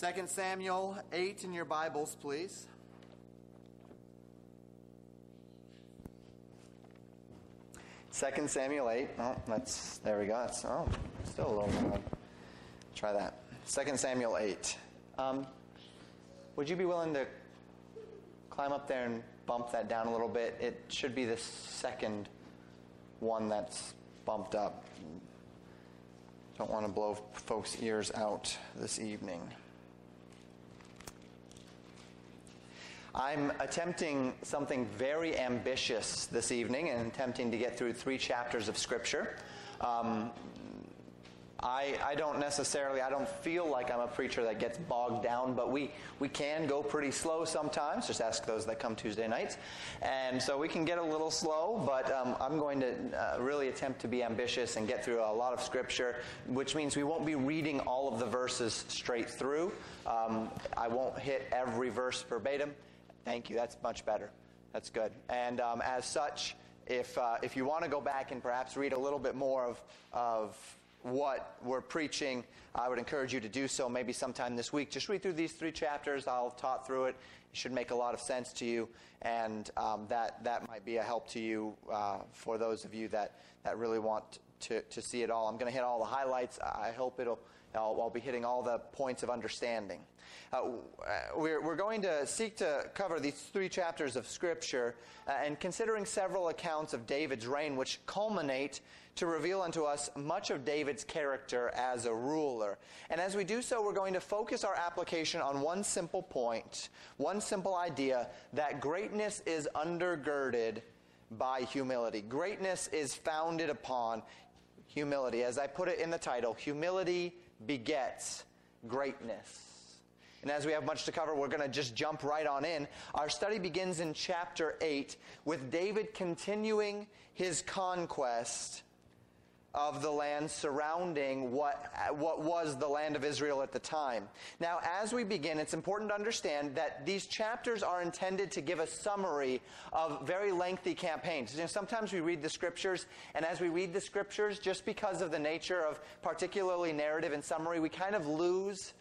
2 Samuel 8 in your Bibles, please. Second Samuel 8. Oh, that's there we go. Oh, still a little loud. Try that. Second Samuel 8. Um, would you be willing to climb up there and bump that down a little bit? It should be the second one that's bumped up. Don't want to blow folks' ears out this evening. I'm attempting something very ambitious this evening and attempting to get through three chapters of Scripture. Um, I, I don't necessarily, I don't feel like I'm a preacher that gets bogged down, but we, we can go pretty slow sometimes. Just ask those that come Tuesday nights. And so we can get a little slow, but um, I'm going to uh, really attempt to be ambitious and get through a lot of Scripture, which means we won't be reading all of the verses straight through. Um, I won't hit every verse verbatim. Thank you. That's much better. That's good. And um, as such, if uh, if you want to go back and perhaps read a little bit more of of what we're preaching, I would encourage you to do so maybe sometime this week. Just read through these three chapters. I'll talk through it. It should make a lot of sense to you, and um, that that might be a help to you uh, for those of you that that really want to to see it all. I'm going to hit all the highlights. I hope it'll I'll, I'll, be hitting all the points of understanding. Uh, we're, we're, going to seek to cover these three chapters of Scripture uh, and considering several accounts of David's reign, which culminate to reveal unto us much of David's character as a ruler. And as we do so, we're going to focus our application on one simple point, one simple idea that greatness is undergirded by humility. Greatness is founded upon humility. As I put it in the title, humility begets greatness. And as we have much to cover, we're going to just jump right on in. Our study begins in chapter 8 with David continuing his conquest of the land surrounding what, what was the land of Israel at the time. Now, as we begin, it's important to understand that these chapters are intended to give a summary of very lengthy campaigns. You know, sometimes we read the scriptures, and as we read the scriptures, just because of the nature of particularly narrative and summary, we kind of lose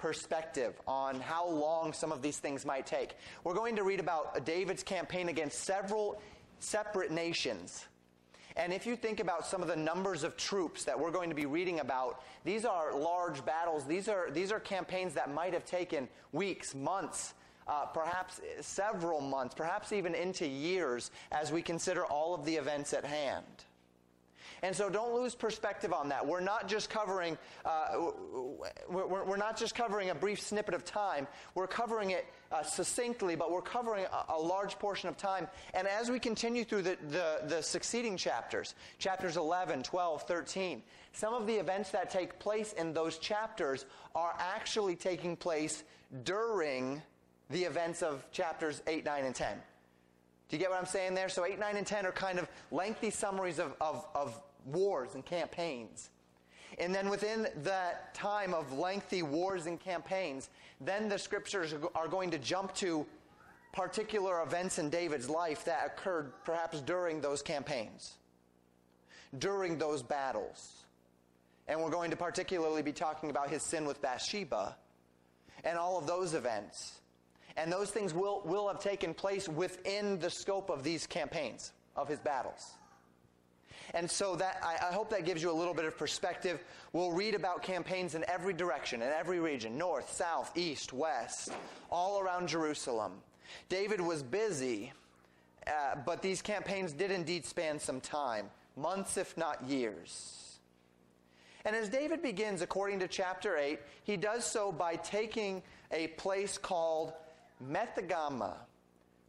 perspective on how long some of these things might take. We're going to read about David's campaign against several separate nations and if you think about some of the numbers of troops that we're going to be reading about, these are large battles. These are, these are campaigns that might have taken weeks, months, uh, perhaps several months, perhaps even into years as we consider all of the events at hand. And so don't lose perspective on that. We're not just covering, uh, we're, we're, not just covering a brief snippet of time. We're covering it uh, succinctly, but we're covering a, a, large portion of time. And as we continue through the, the, the succeeding chapters, chapters 11, 12, 13, some of the events that take place in those chapters are actually taking place during the events of chapters 8, 9, and 10. Do you get what I'm saying there? So 8, 9, and 10 are kind of lengthy summaries of, of, of wars and campaigns. And then within that time of lengthy wars and campaigns, then the scriptures are going to jump to particular events in David's life that occurred perhaps during those campaigns, during those battles. And we're going to particularly be talking about his sin with Bathsheba and all of those events. And those things will, will have taken place within the scope of these campaigns, of his battles. And so that I, I, hope that gives you a little bit of perspective. We'll read about campaigns in every direction, in every region, north, south, east, west, all around Jerusalem. David was busy, uh, but these campaigns did indeed span some time, months if not years. And as David begins, according to chapter 8, he does so by taking a place called Methegammah,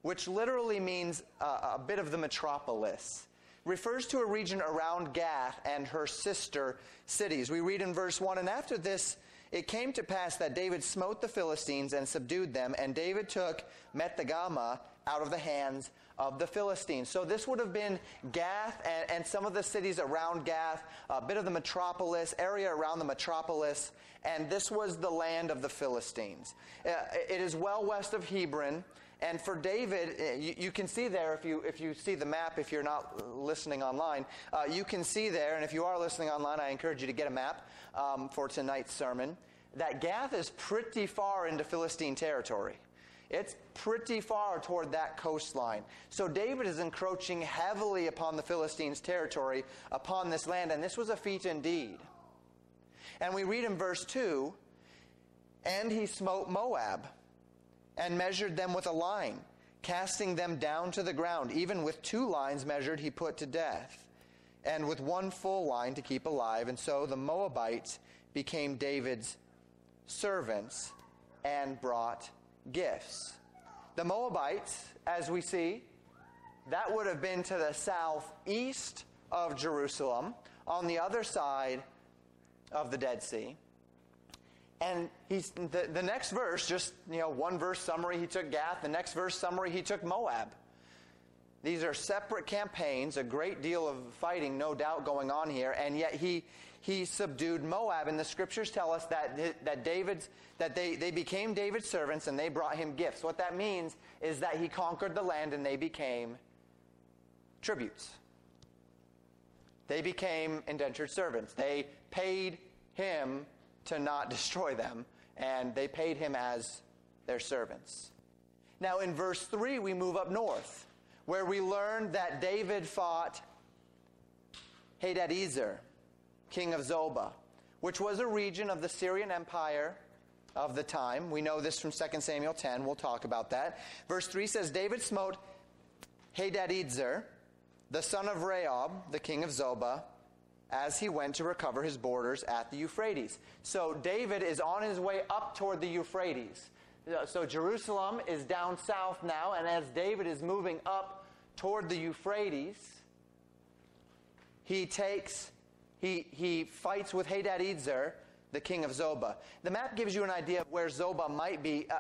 which literally means a, a bit of the metropolis refers to a region around Gath and her sister cities. We read in verse 1 And after this, it came to pass that David smote the Philistines and subdued them, and David took Methegammah out of the hands of the Philistines. So this would have been Gath and, and, some of the cities around Gath, a bit of the metropolis, area around the metropolis, and this was the land of the Philistines. Uh, it is well west of Hebron, and for David, uh, you, you, can see there, if you, if you see the map, if you're not listening online, uh, you can see there, and if you are listening online, I encourage you to get a map um, for tonight's sermon. that Gath is pretty far into Philistine territory. It's pretty far toward that coastline. So David is encroaching heavily upon the Philistines' territory, upon this land, and this was a feat indeed. And we read in verse 2 And he smote Moab and measured them with a line, casting them down to the ground. Even with two lines measured, he put to death, and with one full line to keep alive. And so the Moabites became David's servants and brought gifts. The Moabites, as we see, that would have been to the southeast of Jerusalem, on the other side of the Dead Sea. And he's the, the next verse, just you know, one verse summary, he took Gath. The next verse summary, he took Moab. These are separate campaigns, a great deal of fighting, no doubt, going on here, and yet he he subdued Moab. And the scriptures tell us that, that David's, that they, they became David's servants and they brought him gifts. What that means is that he conquered the land and they became tributes. They became indentured servants. They paid him to not destroy them, and they paid him as their servants. Now, in verse 3, we move up north, where we learn that David fought Hadadezer king of Zobah, which was a region of the Syrian Empire of the time. We know this from 2 Samuel 10. We'll talk about that. Verse 3 says David smote Hadadezer, the son of Rehob, the king of Zobah, as he went to recover his borders at the Euphrates. So David is on his way up toward the Euphrates. So Jerusalem is down south now, and as David is moving up toward the Euphrates, he takes he, he fights with Hadadezer, the king of Zobah. The map gives you an idea of where Zobah might be. Uh,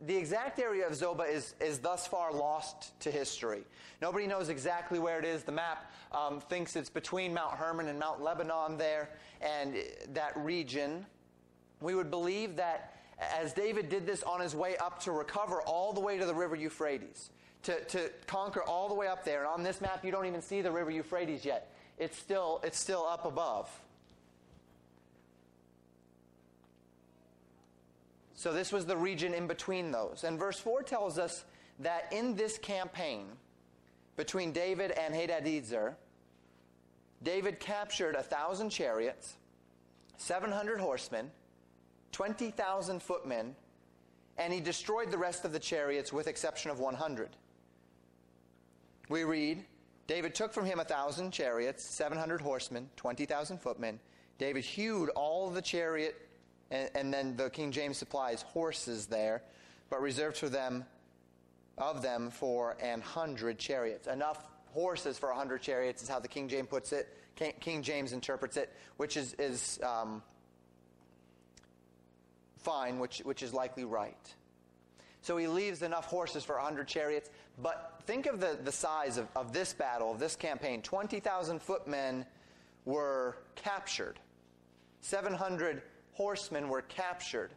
the exact area of Zobah is, is thus far lost to history. Nobody knows exactly where it is. The map um, thinks it's between Mount Hermon and Mount Lebanon there, and that region. We would believe that as David did this on his way up to recover all the way to the river Euphrates, to, to conquer all the way up there, and on this map you don't even see the river Euphrates yet it's still, it's still up above. So this was the region in between those. And verse 4 tells us that in this campaign between David and Hadadezer, David captured a thousand chariots, 700 horsemen, 20,000 footmen, and he destroyed the rest of the chariots with exception of 100. We read, David took from him a thousand chariots, 700 horsemen, 20,000 footmen. David hewed all the chariot, and, and, then the King James supplies horses there, but reserved for them, of them, for an hundred chariots. Enough horses for a hundred chariots is how the King James puts it. King James interprets it, which is, is um, fine, which, which is likely right. So he leaves enough horses for 100 chariots. But think of the, the size of, of this battle, of this campaign. 20,000 footmen were captured, 700 horsemen were captured,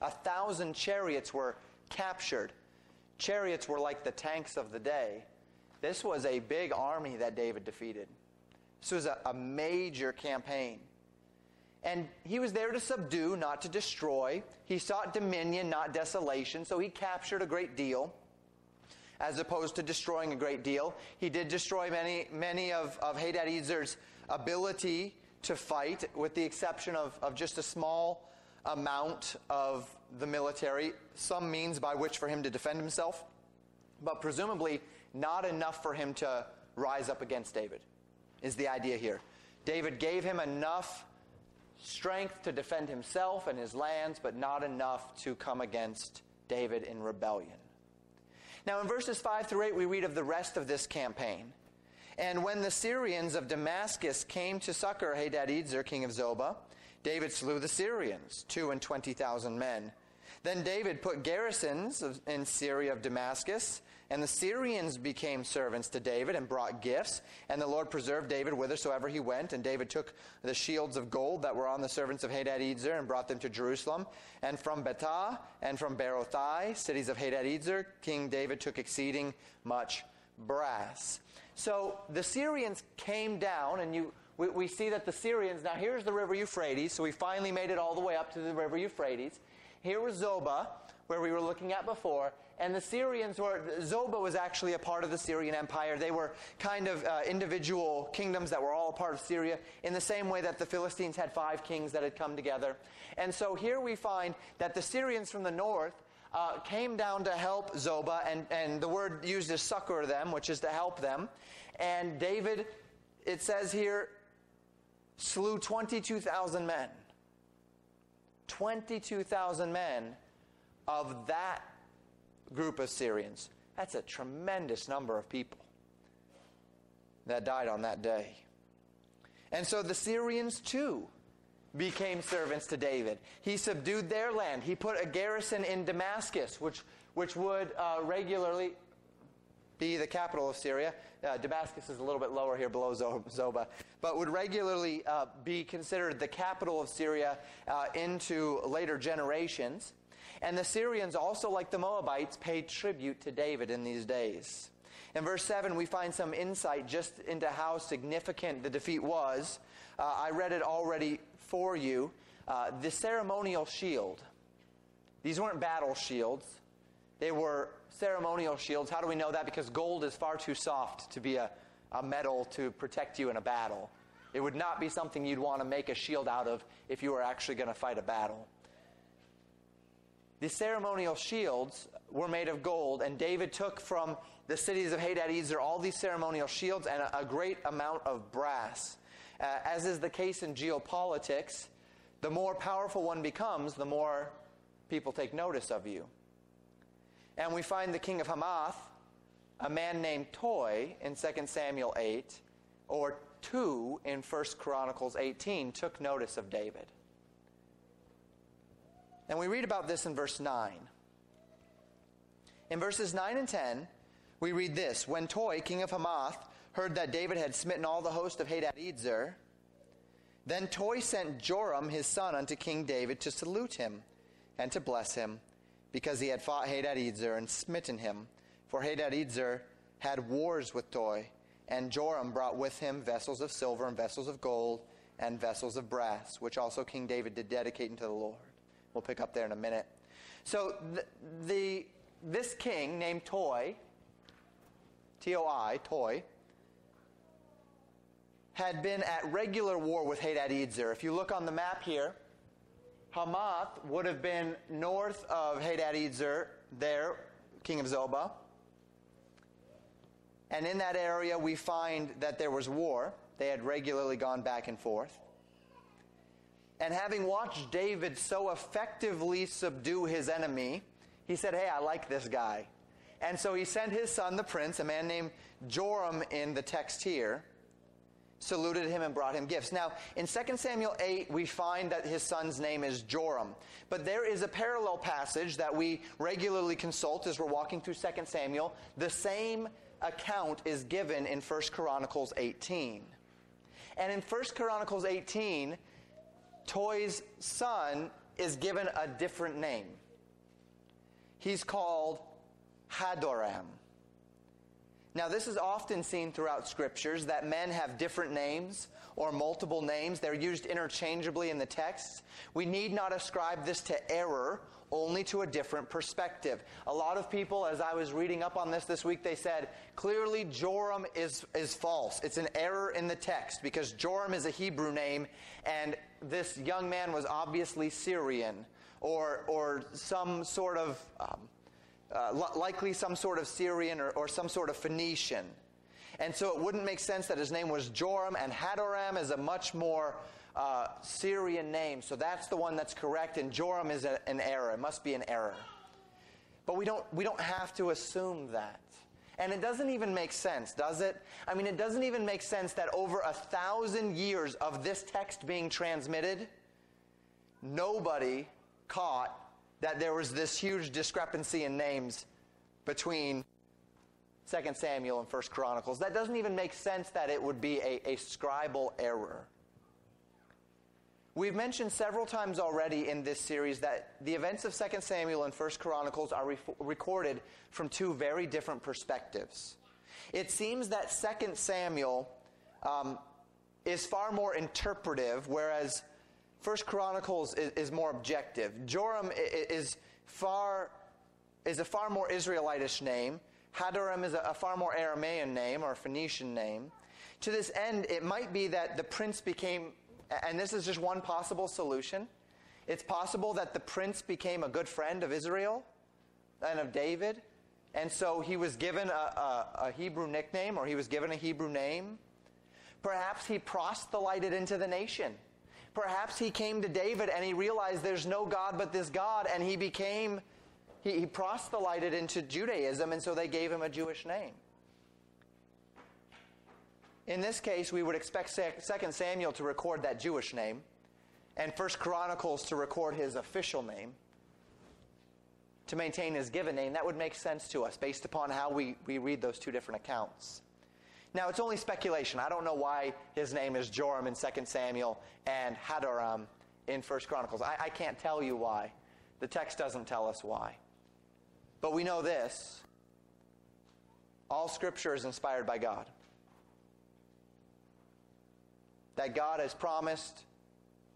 a thousand chariots were captured. Chariots were like the tanks of the day. This was a big army that David defeated. This was a, a major campaign. And he was there to subdue, not to destroy. He sought dominion, not desolation. So he captured a great deal, as opposed to destroying a great deal. He did destroy many, many of, of Hadadezer's ability to fight, with the exception of, of just a small amount of the military, some means by which for him to defend himself, but presumably not enough for him to rise up against David, is the idea here. David gave him enough strength to defend himself and his lands, but not enough to come against David in rebellion. Now, in verses 5 through 8, we read of the rest of this campaign. And when the Syrians of Damascus came to succor Hadadezer, king of Zobah, David slew the Syrians, two and twenty thousand men. Then David put garrisons in Syria of Damascus, and the Syrians became servants to David and brought gifts. And the Lord preserved David whithersoever he went. And David took the shields of gold that were on the servants of Hadadezer and brought them to Jerusalem. And from Betah and from Berothai, cities of Hadadezer, King David took exceeding much brass. So the Syrians came down, and you we, we see that the Syrians, now here's the river Euphrates, so we finally made it all the way up to the river Euphrates. Here was Zobah, where we were looking at before, and the Syrians were, Zobah was actually a part of the Syrian Empire. They were kind of uh, individual kingdoms that were all a part of Syria, in the same way that the Philistines had five kings that had come together. And so here we find that the Syrians from the north uh, came down to help Zobah, and, and the word used is succor them, which is to help them. And David, it says here, slew 22,000 men. 22,000 men of that group of Syrians. That's a tremendous number of people that died on that day. And so the Syrians too became servants to David. He subdued their land. He put a garrison in Damascus, which, which would uh, regularly be the capital of Syria. Uh, Damascus is a little bit lower here below Zobah, but would regularly uh, be considered the capital of Syria uh, into later generations. And the Syrians, also like the Moabites, paid tribute to David in these days. In verse 7, we find some insight just into how significant the defeat was. Uh, I read it already for you. Uh, the ceremonial shield. These weren't battle shields, they were ceremonial shields. How do we know that? Because gold is far too soft to be a, a metal to protect you in a battle. It would not be something you'd want to make a shield out of if you were actually going to fight a battle. The ceremonial shields were made of gold, and David took from the cities of Hadadezer all these ceremonial shields and a, a great amount of brass. Uh, as is the case in geopolitics, the more powerful one becomes, the more people take notice of you. And we find the king of Hamath, a man named Toi in 2 Samuel 8, or 2 in 1 Chronicles 18, took notice of David. And we read about this in verse 9. In verses 9 and 10, we read this When Toi, king of Hamath, heard that David had smitten all the host of Hadadezer, then Toi sent Joram his son unto King David to salute him and to bless him, because he had fought Hadadezer and smitten him. For Hadadezer had wars with Toi, and Joram brought with him vessels of silver and vessels of gold and vessels of brass, which also King David did dedicate unto the Lord. We'll pick up there in a minute. So the, the this king named Toi, T O I, Toi, had been at regular war with Hadadezer. If you look on the map here, Hamath would have been north of Hadadezer, there, king of Zobah. And in that area, we find that there was war. They had regularly gone back and forth. And having watched David so effectively subdue his enemy, he said, Hey, I like this guy. And so he sent his son, the prince, a man named Joram in the text here, saluted him and brought him gifts. Now, in 2 Samuel 8, we find that his son's name is Joram. But there is a parallel passage that we regularly consult as we're walking through 2 Samuel. The same account is given in 1 Chronicles 18. And in 1 Chronicles 18, Toi's son is given a different name. He's called Hadoram. Now, this is often seen throughout scriptures that men have different names or multiple names. They're used interchangeably in the text. We need not ascribe this to error, only to a different perspective. A lot of people, as I was reading up on this this week, they said, clearly Joram is, is false. It's an error in the text because Joram is a Hebrew name and this young man was obviously Syrian or, or some sort of, um, uh, likely some sort of Syrian or, or some sort of Phoenician. And so it wouldn't make sense that his name was Joram, and Hadoram is a much more uh, Syrian name. So that's the one that's correct, and Joram is a, an error. It must be an error. But we don't, we don't have to assume that. And it doesn't even make sense, does it? I mean, it doesn't even make sense that over a thousand years of this text being transmitted, nobody caught that there was this huge discrepancy in names between 2 Samuel and 1 Chronicles. That doesn't even make sense that it would be a, a scribal error. We've mentioned several times already in this series that the events of 2 Samuel and 1 Chronicles are re- recorded from two very different perspectives. It seems that 2 Samuel um, is far more interpretive, whereas First Chronicles is, is more objective. Joram is far is a far more Israelitish name. Hadoram is a, a far more Aramaean name or Phoenician name. To this end, it might be that the prince became, and this is just one possible solution. It's possible that the prince became a good friend of Israel and of David, and so he was given a, a, a Hebrew nickname or he was given a Hebrew name. Perhaps he proselyted into the nation. Perhaps he came to David and he realized there's no God but this God, and he became, he, he proselyted into Judaism, and so they gave him a Jewish name. In this case, we would expect 2 Samuel to record that Jewish name and 1 Chronicles to record his official name to maintain his given name. That would make sense to us based upon how we, we read those two different accounts. Now, it's only speculation. I don't know why his name is Joram in 2 Samuel and Hadoram in 1 Chronicles. I, I can't tell you why. The text doesn't tell us why. But we know this all scripture is inspired by God. That God has promised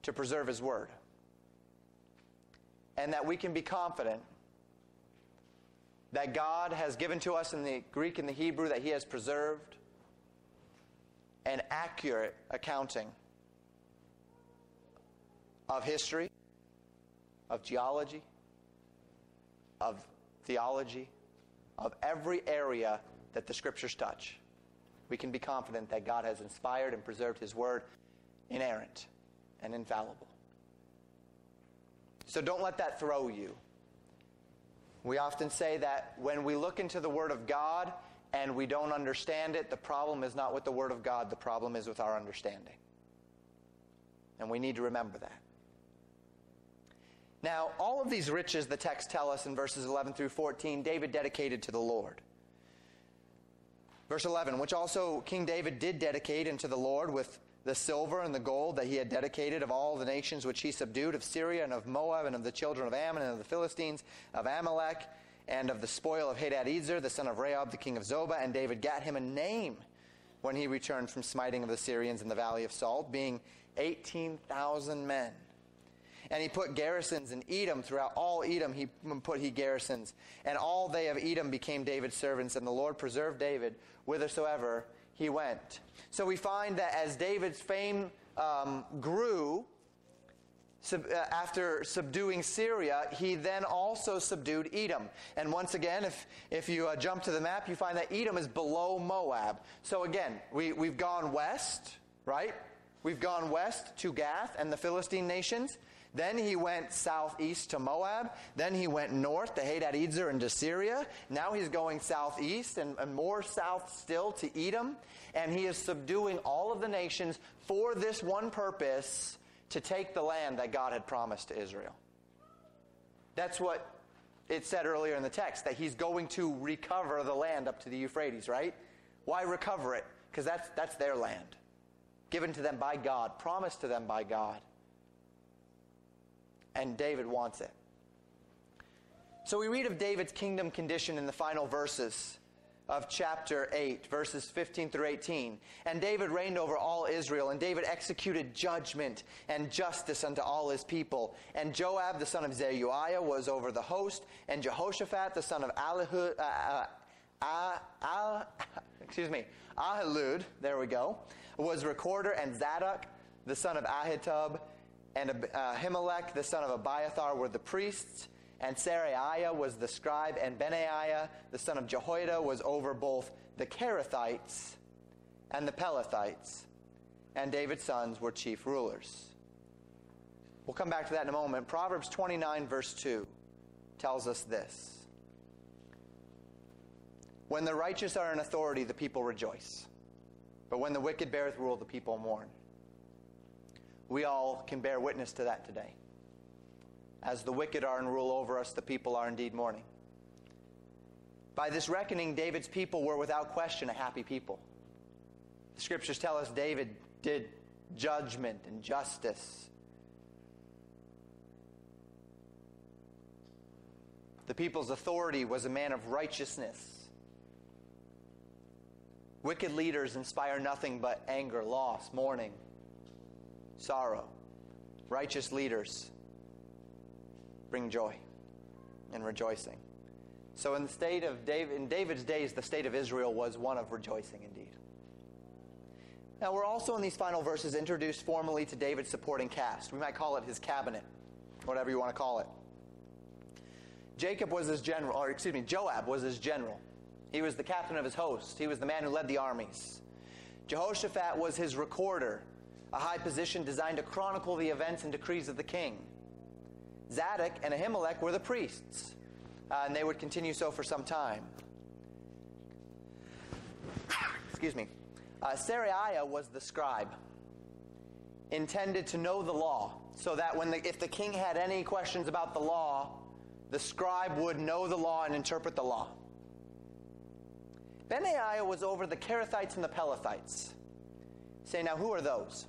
to preserve his word. And that we can be confident that God has given to us in the Greek and the Hebrew that he has preserved an accurate accounting of history, of geology, of theology, of every area that the scriptures touch. We can be confident that God has inspired and preserved his word inerrant and infallible. So don't let that throw you. We often say that when we look into the Word of God and we don't understand it, the problem is not with the Word of God, the problem is with our understanding. And we need to remember that. Now, all of these riches, the text tell us in verses 11 through 14, David dedicated to the Lord. Verse 11, which also King David did dedicate unto the Lord with the silver and the gold that he had dedicated of all the nations which he subdued, of Syria and of Moab and of the children of Ammon and of the Philistines, of Amalek, and of the spoil of Hadadezer, the son of Rehob, the king of Zobah. And David got him a name when he returned from smiting of the Syrians in the valley of Salt, being 18,000 men. And he put garrisons in Edom. Throughout all Edom, he put he garrisons. And all they of Edom became David's servants. And the Lord preserved David whithersoever he went. So we find that as David's fame um, grew, sub, uh, after subduing Syria, he then also subdued Edom. And once again, if, if you uh, jump to the map, you find that Edom is below Moab. So again, we, we've gone west, right? We've gone west to Gath and the Philistine nations. Then he went southeast to Moab. Then he went north to Hadadezer and to Syria. Now he's going southeast and, and more south still to Edom. And he is subduing all of the nations for this one purpose to take the land that God had promised to Israel. That's what it said earlier in the text, that he's going to recover the land up to the Euphrates, right? Why recover it? Because that's, that's their land, given to them by God, promised to them by God and David wants it. So we read of David's kingdom condition in the final verses of chapter 8, verses 15 through 18. And David reigned over all Israel, and David executed judgment and justice unto all his people. And Joab, the son of Zeruiah, was over the host, and Jehoshaphat, the son of Alihud, uh, uh, uh, excuse me, Ahilud, there we go, was recorder, and Zadok, the son of Ahitub, and uh, Ahimelech, the son of Abiathar, were the priests, and Seraiah was the scribe, and Benaiah, the son of Jehoiada, was over both the Kerethites and the Pelethites, and David's sons were chief rulers. We'll come back to that in a moment. Proverbs 29, verse 2, tells us this When the righteous are in authority, the people rejoice, but when the wicked beareth rule, the people mourn. We all can bear witness to that today. As the wicked are in rule over us, the people are indeed mourning. By this reckoning, David's people were without question a happy people. The scriptures tell us David did judgment and justice. The people's authority was a man of righteousness. Wicked leaders inspire nothing but anger, loss, mourning, sorrow. Righteous leaders bring joy and rejoicing. So in the state of David, in David's days, the state of Israel was one of rejoicing indeed. Now we're also in these final verses introduced formally to David's supporting cast. We might call it his cabinet, whatever you want to call it. Jacob was his general, or excuse me, Joab was his general. He was the captain of his host. He was the man who led the armies. Jehoshaphat was his recorder, a high position designed to chronicle the events and decrees of the king. Zadok and Ahimelech were the priests, uh, and they would continue so for some time. Excuse me. Uh, Seraiah was the scribe, intended to know the law, so that when the, if the king had any questions about the law, the scribe would know the law and interpret the law. Benaiah was over the Kerethites and the Pelethites. Say, now who are those?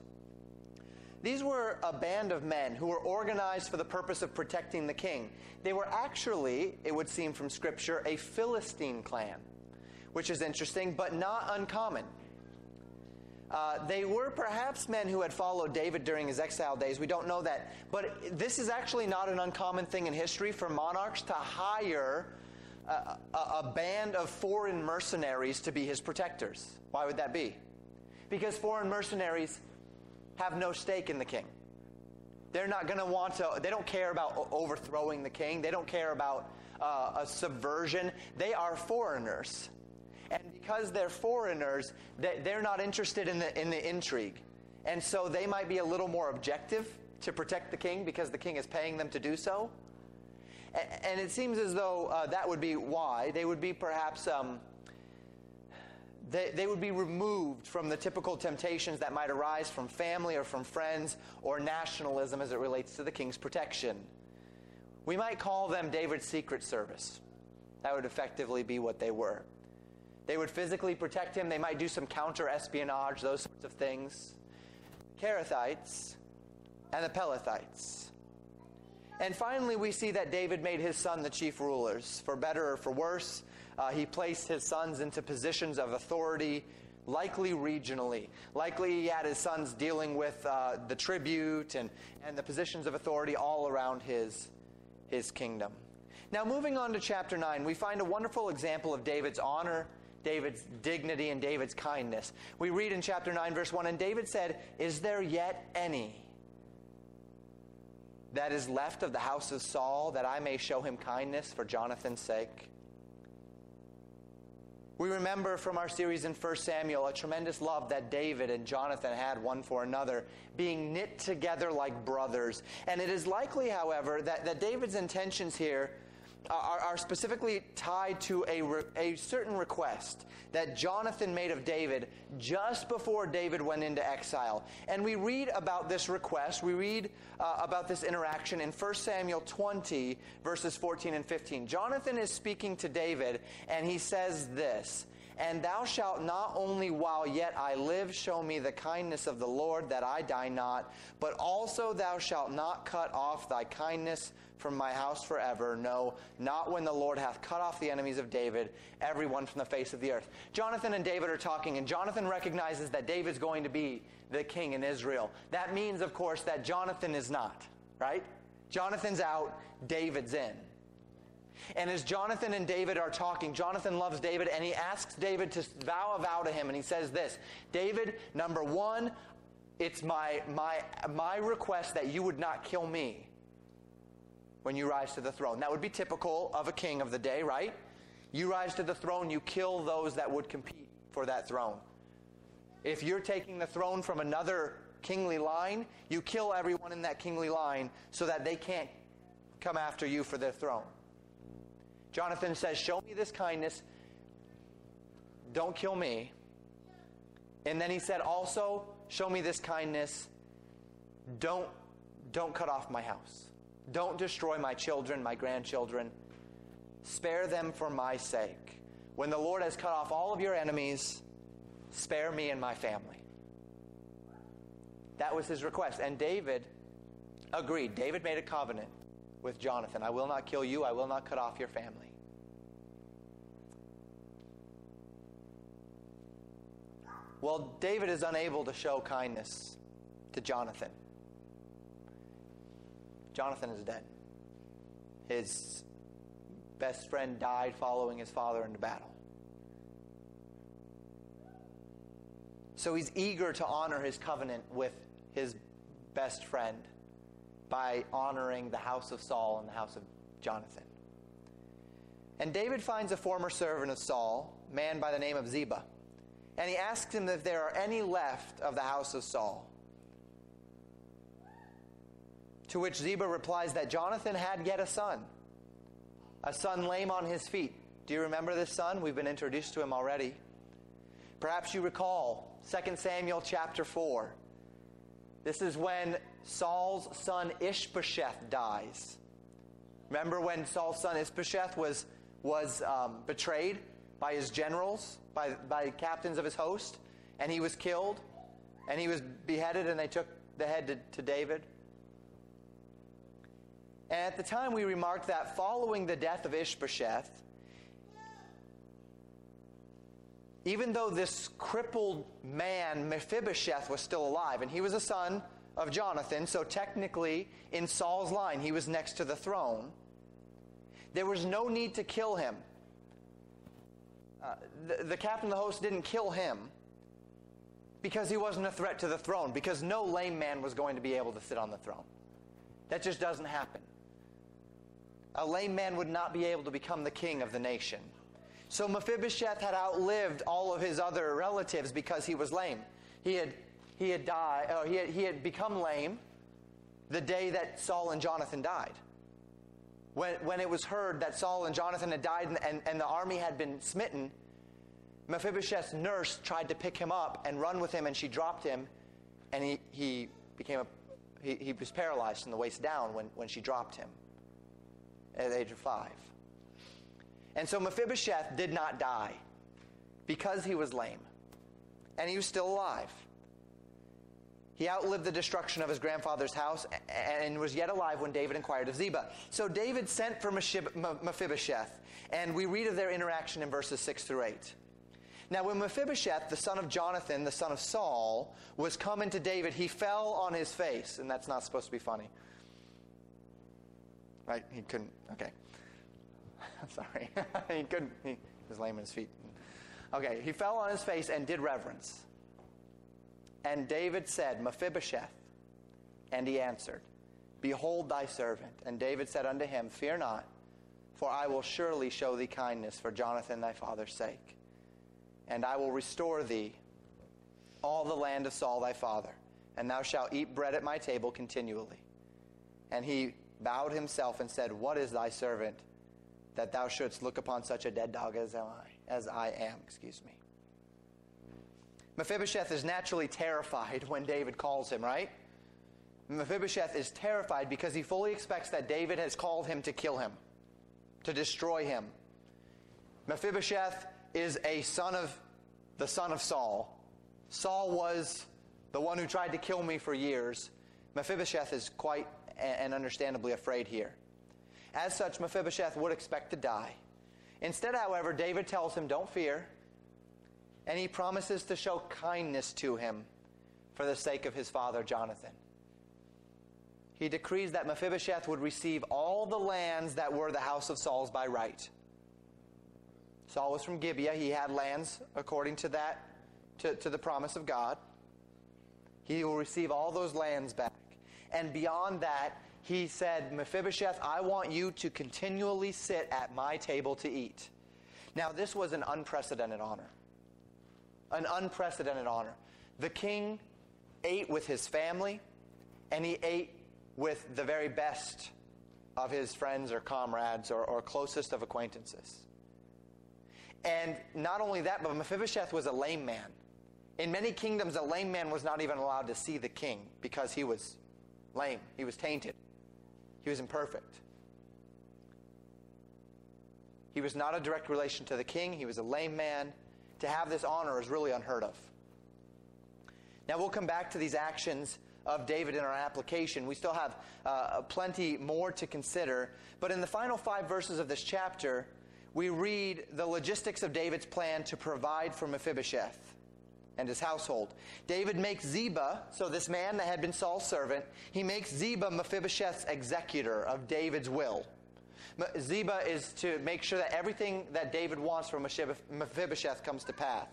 These were a band of men who were organized for the purpose of protecting the king. They were actually, it would seem from Scripture, a Philistine clan, which is interesting, but not uncommon. Uh, they were perhaps men who had followed David during his exile days. We don't know that. But this is actually not an uncommon thing in history for monarchs to hire a, a, a band of foreign mercenaries to be his protectors. Why would that be? Because foreign mercenaries have no stake in the king. They're not going to want to, they don't care about overthrowing the king. They don't care about uh, a subversion. They are foreigners. And because they're foreigners, they're not interested in the, in the intrigue. And so they might be a little more objective to protect the king because the king is paying them to do so. And it seems as though uh, that would be why. They would be perhaps, um, they, they would be removed from the typical temptations that might arise from family or from friends or nationalism as it relates to the king's protection. We might call them David's Secret Service. That would effectively be what they were. They would physically protect him. They might do some counter espionage, those sorts of things. Kerethites and the Pelethites. And finally, we see that David made his son the chief rulers. For better or for worse, uh, he placed his sons into positions of authority, likely regionally. Likely he had his sons dealing with uh, the tribute and, and the positions of authority all around his, his kingdom. Now, moving on to chapter 9, we find a wonderful example of David's honor David's dignity and David's kindness. We read in chapter 9, verse 1 And David said, Is there yet any that is left of the house of Saul that I may show him kindness for Jonathan's sake? We remember from our series in 1 Samuel a tremendous love that David and Jonathan had one for another, being knit together like brothers. And it is likely, however, that, that David's intentions here are, are specifically tied to a, re, a certain request that Jonathan made of David just before David went into exile. And we read about this request, we read uh, about this interaction in 1 Samuel 20, verses 14 and 15. Jonathan is speaking to David, and he says this. And thou shalt not only while yet I live show me the kindness of the Lord that I die not, but also thou shalt not cut off thy kindness from my house forever. No, not when the Lord hath cut off the enemies of David, everyone from the face of the earth. Jonathan and David are talking, and Jonathan recognizes that David's going to be the king in Israel. That means, of course, that Jonathan is not, right? Jonathan's out, David's in. And as Jonathan and David are talking, Jonathan loves David and he asks David to vow a vow to him. And he says this David, number one, it's my, my, my request that you would not kill me when you rise to the throne. That would be typical of a king of the day, right? You rise to the throne, you kill those that would compete for that throne. If you're taking the throne from another kingly line, you kill everyone in that kingly line so that they can't come after you for their throne. Jonathan says, Show me this kindness. Don't kill me. And then he said, Also, show me this kindness. Don't, don't cut off my house. Don't destroy my children, my grandchildren. Spare them for my sake. When the Lord has cut off all of your enemies, spare me and my family. That was his request. And David agreed. David made a covenant with Jonathan I will not kill you, I will not cut off your family. Well, David is unable to show kindness to Jonathan. Jonathan is dead. His best friend died following his father into battle. So he's eager to honor his covenant with his best friend by honoring the house of Saul and the house of Jonathan. And David finds a former servant of Saul, a man by the name of Ziba, and he asks him if there are any left of the house of Saul. To which Ziba replies that Jonathan had yet a son, a son lame on his feet. Do you remember this son? We've been introduced to him already. Perhaps you recall 2 Samuel chapter 4. This is when Saul's son Ishbosheth dies. Remember when Saul's son Ishbosheth was, was um, betrayed by his generals, by, by captains of his host, and he was killed, and he was beheaded, and they took the head to, to David? And at the time, we remarked that following the death of Ishbosheth, even though this crippled man, Mephibosheth, was still alive, and he was a son of Jonathan, so technically in Saul's line, he was next to the throne, there was no need to kill him. Uh, the, the captain of the host didn't kill him because he wasn't a threat to the throne, because no lame man was going to be able to sit on the throne. That just doesn't happen. A lame man would not be able to become the king of the nation. So Mephibosheth had outlived all of his other relatives because he was lame. He had, he had died, uh, he, had, he had become lame the day that Saul and Jonathan died. When, when it was heard that Saul and Jonathan had died and, and, and the army had been smitten, Mephibosheth's nurse tried to pick him up and run with him, and she dropped him, and he, he became a, he, he was paralyzed from the waist down when, when she dropped him at the age of five. And so Mephibosheth did not die because he was lame, and he was still alive. He outlived the destruction of his grandfather's house and was yet alive when David inquired of Ziba. So David sent for Mephibosheth, and we read of their interaction in verses 6 through 8. Now, when Mephibosheth, the son of Jonathan, the son of Saul, was coming to David, he fell on his face, and that's not supposed to be funny. Right? He couldn't. Okay. Sorry. he couldn't. He was lame on his feet. Okay, he fell on his face and did reverence. And David said, Mephibosheth. And he answered, Behold thy servant. And David said unto him, Fear not, for I will surely show thee kindness for Jonathan thy father's sake. And I will restore thee all the land of Saul thy father, and thou shalt eat bread at my table continually. And he bowed himself and said, What is thy servant? that thou shouldst look upon such a dead dog as I, as I am, excuse me. Mephibosheth is naturally terrified when David calls him, right? Mephibosheth is terrified because he fully expects that David has called him to kill him, to destroy him. Mephibosheth is a son of the son of Saul. Saul was the one who tried to kill me for years. Mephibosheth is quite and understandably afraid here. As such, Mephibosheth would expect to die. Instead, however, David tells him, Don't fear. And he promises to show kindness to him for the sake of his father, Jonathan. He decrees that Mephibosheth would receive all the lands that were the house of Saul's by right. Saul was from Gibeah. He had lands according to that, to, to the promise of God. He will receive all those lands back. And beyond that, he said, Mephibosheth, I want you to continually sit at my table to eat. Now, this was an unprecedented honor. An unprecedented honor. The king ate with his family, and he ate with the very best of his friends or comrades or, or closest of acquaintances. And not only that, but Mephibosheth was a lame man. In many kingdoms, a lame man was not even allowed to see the king because he was lame, he was tainted. He was imperfect. He was not a direct relation to the king. He was a lame man. To have this honor is really unheard of. Now, we'll come back to these actions of David in our application. We still have uh, plenty more to consider. But in the final five verses of this chapter, we read the logistics of David's plan to provide for Mephibosheth. And his household. David makes Ziba, so this man that had been Saul's servant, he makes Ziba Mephibosheth's executor of David's will. Ziba is to make sure that everything that David wants from Mephibosheth comes to pass.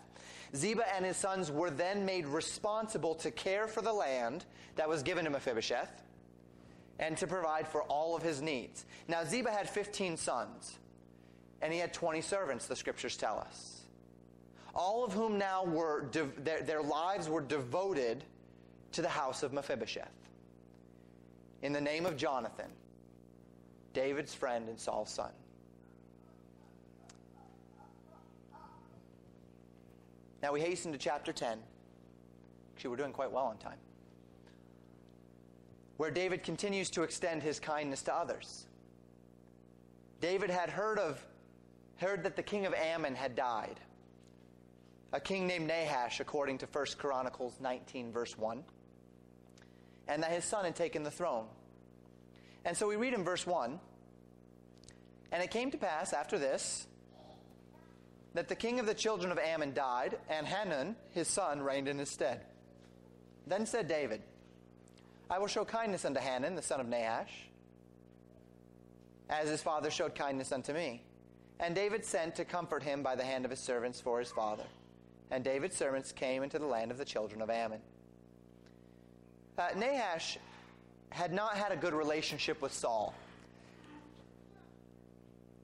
Ziba and his sons were then made responsible to care for the land that was given to Mephibosheth and to provide for all of his needs. Now, Ziba had 15 sons, and he had 20 servants, the scriptures tell us. All of whom now were, de- their, their lives were devoted to the house of Mephibosheth. In the name of Jonathan, David's friend and Saul's son. Now we hasten to chapter 10. Actually, we're doing quite well on time. Where David continues to extend his kindness to others. David had heard of heard that the king of Ammon had died. A king named Nahash, according to 1 Chronicles 19, verse 1. And that his son had taken the throne. And so we read in verse 1 And it came to pass after this that the king of the children of Ammon died, and Hanun, his son, reigned in his stead. Then said David, I will show kindness unto Hanun, the son of Nahash, as his father showed kindness unto me. And David sent to comfort him by the hand of his servants for his father. And David's servants came into the land of the children of Ammon. Uh, Nahash had not had a good relationship with Saul.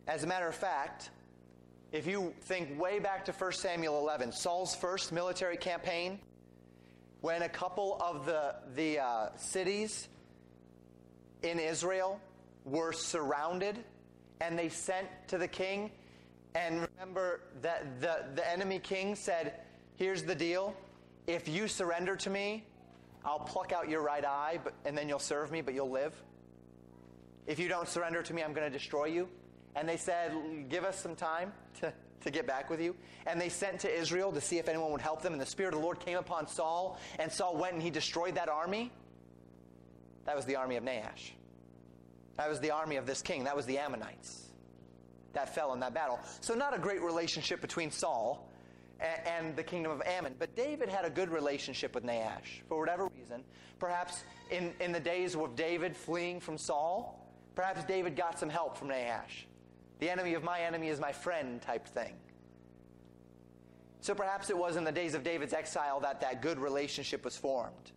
As a matter of fact, if you think way back to 1 Samuel 11, Saul's first military campaign, when a couple of the, the uh, cities in Israel were surrounded and they sent to the king, and remember that the, the enemy king said, Here's the deal. If you surrender to me, I'll pluck out your right eye, but, and then you'll serve me, but you'll live. If you don't surrender to me, I'm going to destroy you. And they said, Give us some time to, to get back with you. And they sent to Israel to see if anyone would help them. And the Spirit of the Lord came upon Saul, and Saul went and he destroyed that army. That was the army of Nahash. That was the army of this king. That was the Ammonites that fell in that battle. So, not a great relationship between Saul and the kingdom of Ammon. But David had a good relationship with Nahash for whatever reason. Perhaps in, in the days of David fleeing from Saul, perhaps David got some help from Nahash. The enemy of my enemy is my friend type thing. So perhaps it was in the days of David's exile that that good relationship was formed.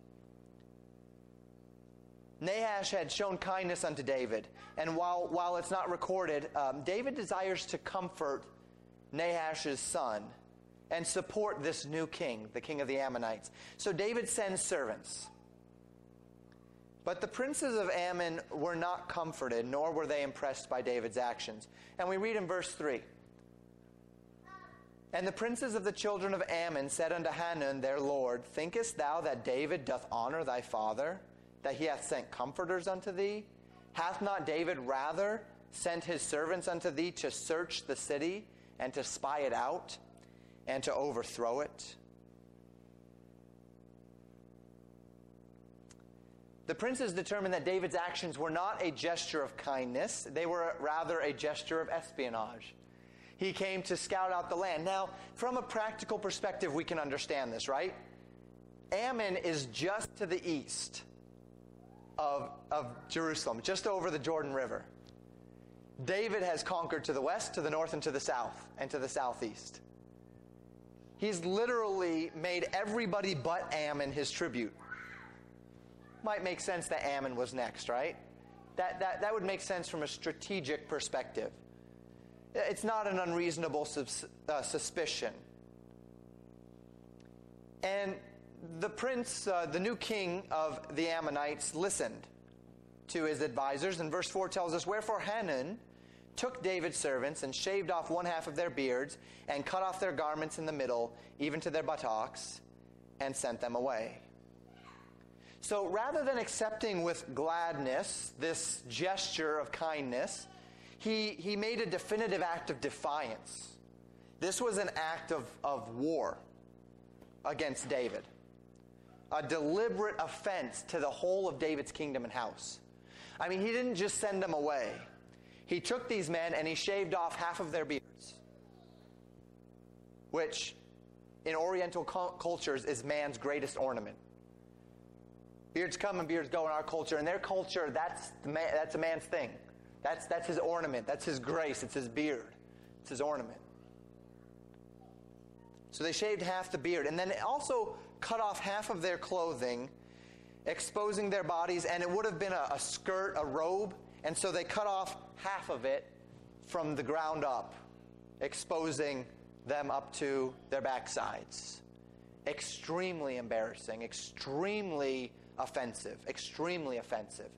Nahash had shown kindness unto David, and while, while it's not recorded, um, David desires to comfort Nahash's son and support this new king, the king of the Ammonites. So David sends servants. But the princes of Ammon were not comforted, nor were they impressed by David's actions. And we read in verse 3 And the princes of the children of Ammon said unto Hanun their lord, Thinkest thou that David doth honor thy father, that he hath sent comforters unto thee? Hath not David rather sent his servants unto thee to search the city and to spy it out and to overthrow it? The princes determined that David's actions were not a gesture of kindness, they were rather a gesture of espionage. He came to scout out the land. Now, from a practical perspective, we can understand this, right? Ammon is just to the east of, of Jerusalem, just over the Jordan River. David has conquered to the west, to the north, and to the south, and to the southeast. He's literally made everybody but Ammon his tribute. Might make sense that Ammon was next, right? That, that, that would make sense from a strategic perspective. It's not an unreasonable sus, uh, suspicion. And the prince, uh, the new king of the Ammonites, listened to his advisors. And verse 4 tells us Wherefore Hanun took David's servants and shaved off one half of their beards and cut off their garments in the middle, even to their buttocks, and sent them away. So rather than accepting with gladness this gesture of kindness, he, he made a definitive act of defiance. This was an act of, of war against David, a deliberate offense to the whole of David's kingdom and house. I mean, he didn't just send them away, he took these men and he shaved off half of their beards, which in Oriental cu- cultures is man's greatest ornament. Beards come and beards go in our culture. In their culture, that's, the man, that's a man's thing. That's, that's his ornament. That's his grace. It's his beard. It's his ornament. So they shaved half the beard. And then also cut off half of their clothing, exposing their bodies. And it would have been a, a skirt, a robe. And so they cut off half of it from the ground up, exposing them up to their backsides. Extremely embarrassing, extremely offensive, extremely offensive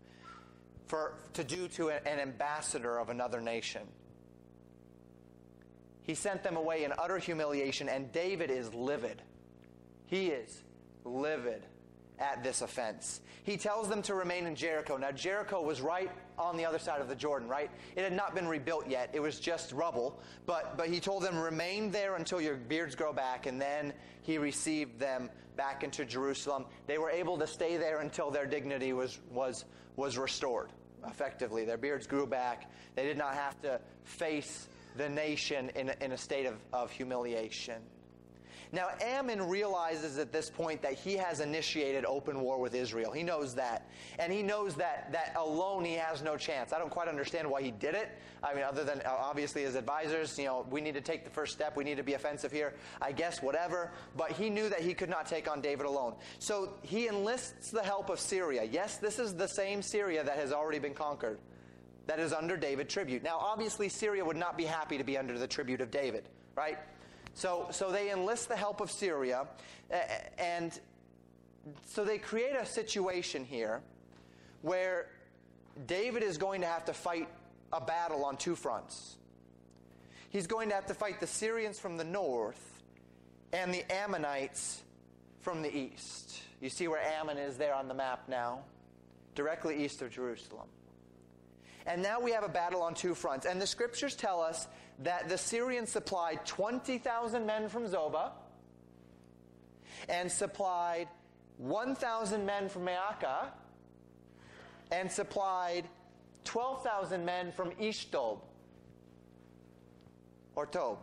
for, to do to an ambassador of another nation. He sent them away in utter humiliation, and David is livid. He is livid at this offense. He tells them to remain in Jericho. Now, Jericho was right on the other side of the Jordan, right? It had not been rebuilt yet. It was just rubble. But, but he told them, remain there until your beards grow back. And then he received them back into Jerusalem. They were able to stay there until their dignity was, was, was restored, effectively. Their beards grew back. They did not have to face the nation in in a state of, of humiliation. Now, Ammon realizes at this point that he has initiated open war with Israel. He knows that. And he knows that, that alone he has no chance. I don't quite understand why he did it. I mean, other than uh, obviously his advisors, you know, we need to take the first step. We need to be offensive here. I guess, whatever. But he knew that he could not take on David alone. So he enlists the help of Syria. Yes, this is the same Syria that has already been conquered that is under David tribute. Now, obviously, Syria would not be happy to be under the tribute of David, right? So, so they enlist the help of Syria, and so they create a situation here where David is going to have to fight a battle on two fronts. He's going to have to fight the Syrians from the north and the Ammonites from the east. You see where Ammon is there on the map now? Directly east of Jerusalem. And now we have a battle on two fronts. And the scriptures tell us that the Syrians supplied 20,000 men from Zobah and supplied 1,000 men from Maaca and supplied 12,000 men from Ishtob or Tob.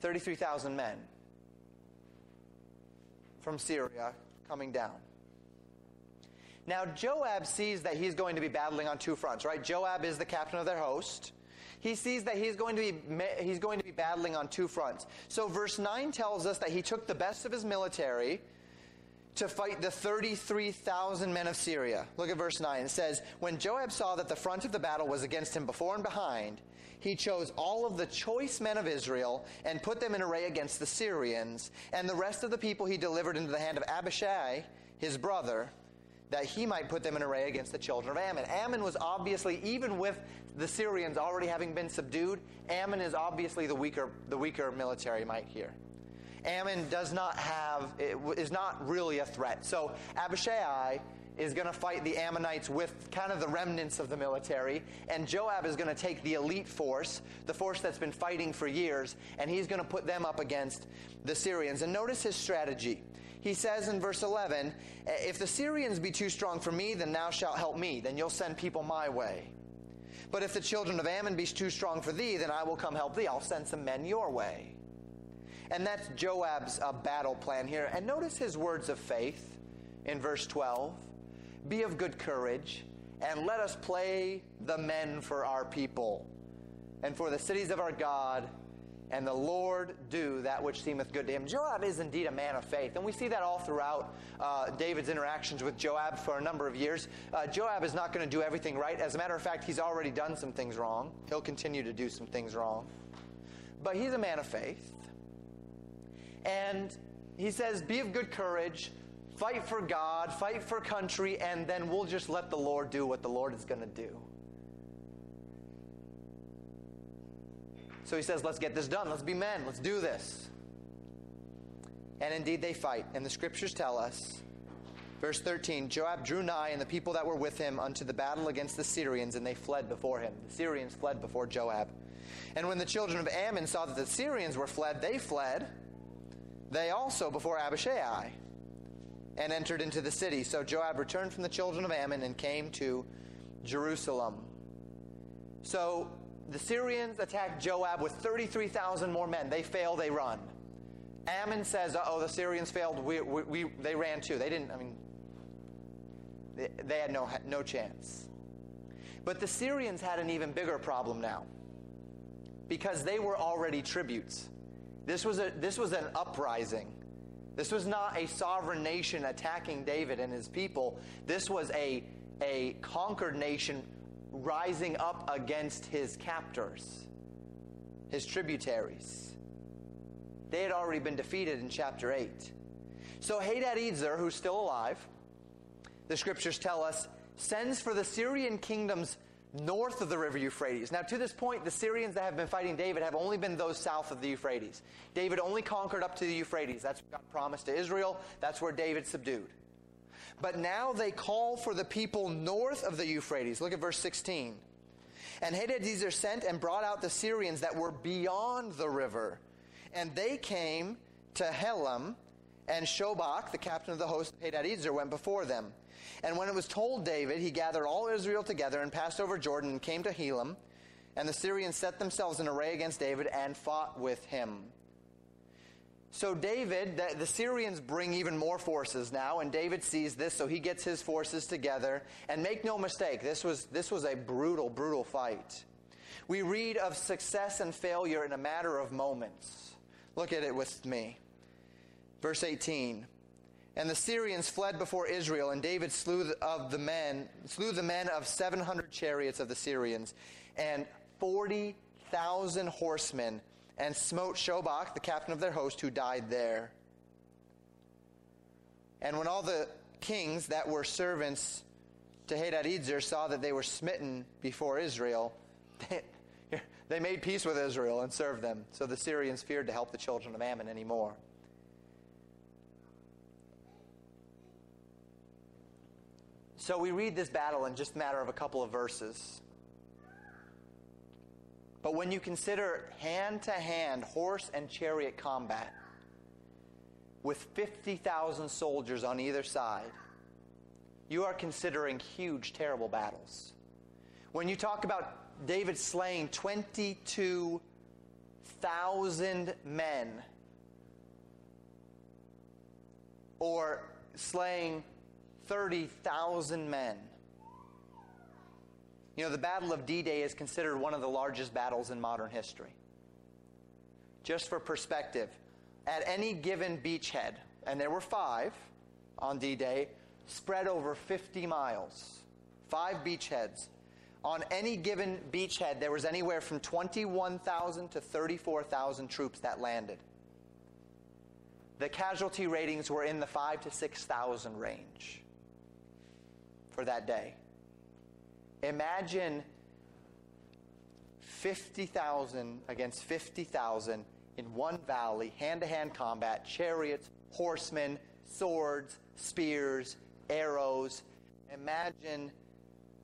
33,000 men from Syria coming down. Now, Joab sees that he's going to be battling on two fronts, right? Joab is the captain of their host. He sees that he's going to be he's going to be battling on two fronts. So verse 9 tells us that he took the best of his military to fight the 33,000 men of Syria. Look at verse 9. It says, When Joab saw that the front of the battle was against him before and behind, he chose all of the choice men of Israel and put them in array against the Syrians, and the rest of the people he delivered into the hand of Abishai, his brother, that he might put them in array against the children of Ammon. Ammon was obviously, even with the Syrians already having been subdued, Ammon is obviously the weaker, the weaker military might here. Ammon does not have, is not really a threat. So Abishai is going to fight the Ammonites with kind of the remnants of the military, and Joab is going to take the elite force, the force that's been fighting for years, and he's going to put them up against the Syrians. And notice his strategy he says in verse 11, If the Syrians be too strong for me, then thou shalt help me. Then you'll send people my way. But if the children of Ammon be too strong for thee, then I will come help thee. I'll send some men your way. And that's Joab's uh, battle plan here. And notice his words of faith in verse 12 Be of good courage, and let us play the men for our people, and for the cities of our God and the Lord do that which seemeth good to him. Joab is indeed a man of faith, and we see that all throughout uh, David's interactions with Joab for a number of years. Uh, Joab is not going to do everything right. As a matter of fact, he's already done some things wrong. He'll continue to do some things wrong. But he's a man of faith. And he says, Be of good courage, fight for God, fight for country, and then we'll just let the Lord do what the Lord is going to do. So he says, Let's get this done. Let's be men. Let's do this. And indeed they fight. And the scriptures tell us, verse 13 Joab drew nigh, and the people that were with him unto the battle against the Syrians, and they fled before him. The Syrians fled before Joab. And when the children of Ammon saw that the Syrians were fled, they fled, they also before Abishai, and entered into the city. So Joab returned from the children of Ammon and came to Jerusalem. So the Syrians attack Joab with 33,000 more men. They fail, they run. Ammon says, oh, the Syrians failed. We, we, we, they ran too. They didn't, I mean, they, they had no, no chance. But the Syrians had an even bigger problem now because they were already tributes. This was, a, this was an uprising. This was not a sovereign nation attacking David and his people. This was a, a conquered nation rising up against his captors, his tributaries. They had already been defeated in chapter 8. So Hadadezer, who's still alive, the scriptures tell us, sends for the Syrian kingdoms north of the river Euphrates. Now, to this point, the Syrians that have been fighting David have only been those south of the Euphrates. David only conquered up to the Euphrates. That's what God promised to Israel. That's where David subdued. But now they call for the people north of the Euphrates. Look at verse 16. And Hadadezer sent and brought out the Syrians that were beyond the river. And they came to Helam, and Shobach, the captain of the host of Hadadezer, went before them. And when it was told David, he gathered all Israel together and passed over Jordan and came to Helam. And the Syrians set themselves in array against David and fought with him. So David, the, the, Syrians bring even more forces now, and David sees this, so he gets his forces together. And make no mistake, this was, this was a brutal, brutal fight. We read of success and failure in a matter of moments. Look at it with me. Verse 18. And the Syrians fled before Israel, and David slew of the men, slew the men of 700 chariots of the Syrians, and 40,000 horsemen and smote Shobach, the captain of their host, who died there. And when all the kings that were servants to Hadadezer saw that they were smitten before Israel, they, they made peace with Israel and served them. So the Syrians feared to help the children of Ammon anymore. So we read this battle in just a matter of a couple of verses. But when you consider hand to hand horse and chariot combat with 50,000 soldiers on either side, you are considering huge, terrible battles. When you talk about David slaying 22,000 men, or slaying 30,000 men, you know, the Battle of D Day is considered one of the largest battles in modern history. Just for perspective, at any given beachhead, and there were five on D Day, spread over 50 miles, five beachheads. On any given beachhead, there was anywhere from 21,000 to 34,000 troops that landed. The casualty ratings were in the 5 to 6,000 range for that day. Imagine 50,000 against 50,000 in one valley, hand to hand combat, chariots, horsemen, swords, spears, arrows. Imagine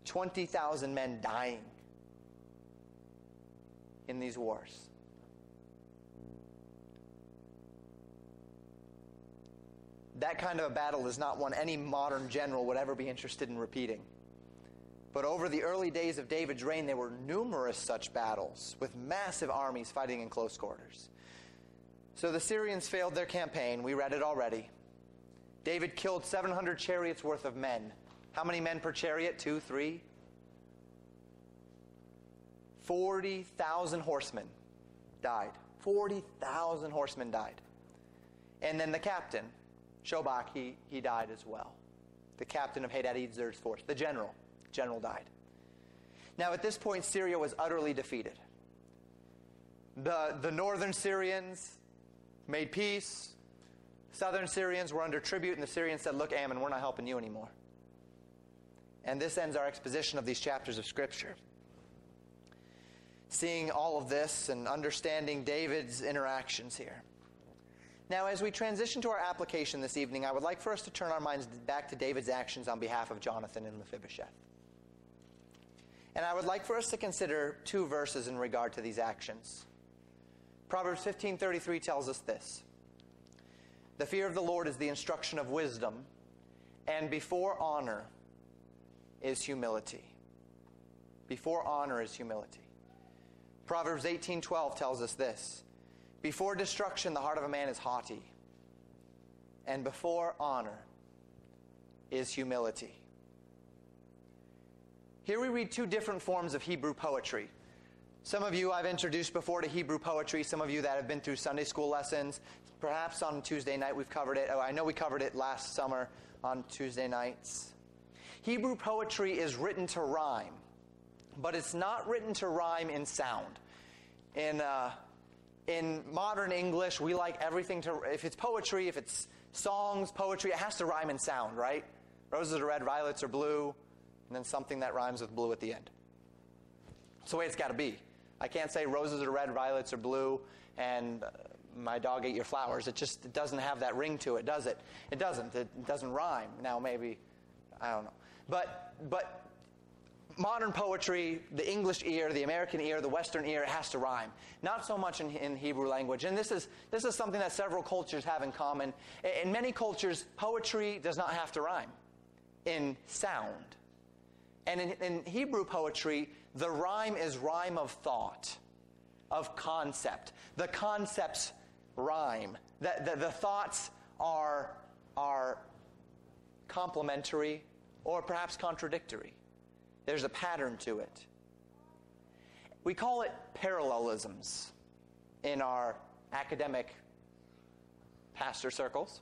20,000 men dying in these wars. That kind of a battle is not one any modern general would ever be interested in repeating. But over the early days of David's reign, there were numerous such battles with massive armies fighting in close quarters. So the Syrians failed their campaign. We read it already. David killed 700 chariots worth of men. How many men per chariot? Two, three? 40,000 horsemen died. 40,000 horsemen died. And then the captain, Shobach, he, he died as well. The captain of Hadadezer's force, the general general died. Now, at this point, Syria was utterly defeated. The, the northern Syrians made peace. Southern Syrians were under tribute, and the Syrians said, Look, Ammon, we're not helping you anymore. And this ends our exposition of these chapters of Scripture. Seeing all of this and understanding David's interactions here. Now, as we transition to our application this evening, I would like for us to turn our minds back to David's actions on behalf of Jonathan and Mephibosheth. And I would like for us to consider two verses in regard to these actions. Proverbs 15:33 tells us this. The fear of the Lord is the instruction of wisdom, and before honor is humility. Before honor is humility. Proverbs 18:12 tells us this. Before destruction the heart of a man is haughty, and before honor is humility. Here we read two different forms of Hebrew poetry. Some of you I've introduced before to Hebrew poetry, some of you that have been through Sunday school lessons. Perhaps on Tuesday night we've covered it. Oh, I know we covered it last summer on Tuesday nights. Hebrew poetry is written to rhyme, but it's not written to rhyme in sound. In, uh, in modern English, we like everything to, if it's poetry, if it's songs, poetry, it has to rhyme and sound, right? Roses are red, violets are blue, and then something that rhymes with blue at the end. It's the way it's got to be. I can't say roses are red, violets are blue, and uh, my dog ate your flowers. It just it doesn't have that ring to it, does it? It doesn't. It doesn't rhyme. Now maybe, I don't know. But but modern poetry, the English ear, the American ear, the Western ear, it has to rhyme. Not so much in, in, Hebrew language. And this is, this is something that several cultures have in common. In many cultures, poetry does not have to rhyme in sound. And in, in Hebrew poetry, the rhyme is rhyme of thought, of concept. The concepts rhyme. The, the, the thoughts are, are complementary or perhaps contradictory. There's a pattern to it. We call it parallelisms in our academic pastor circles.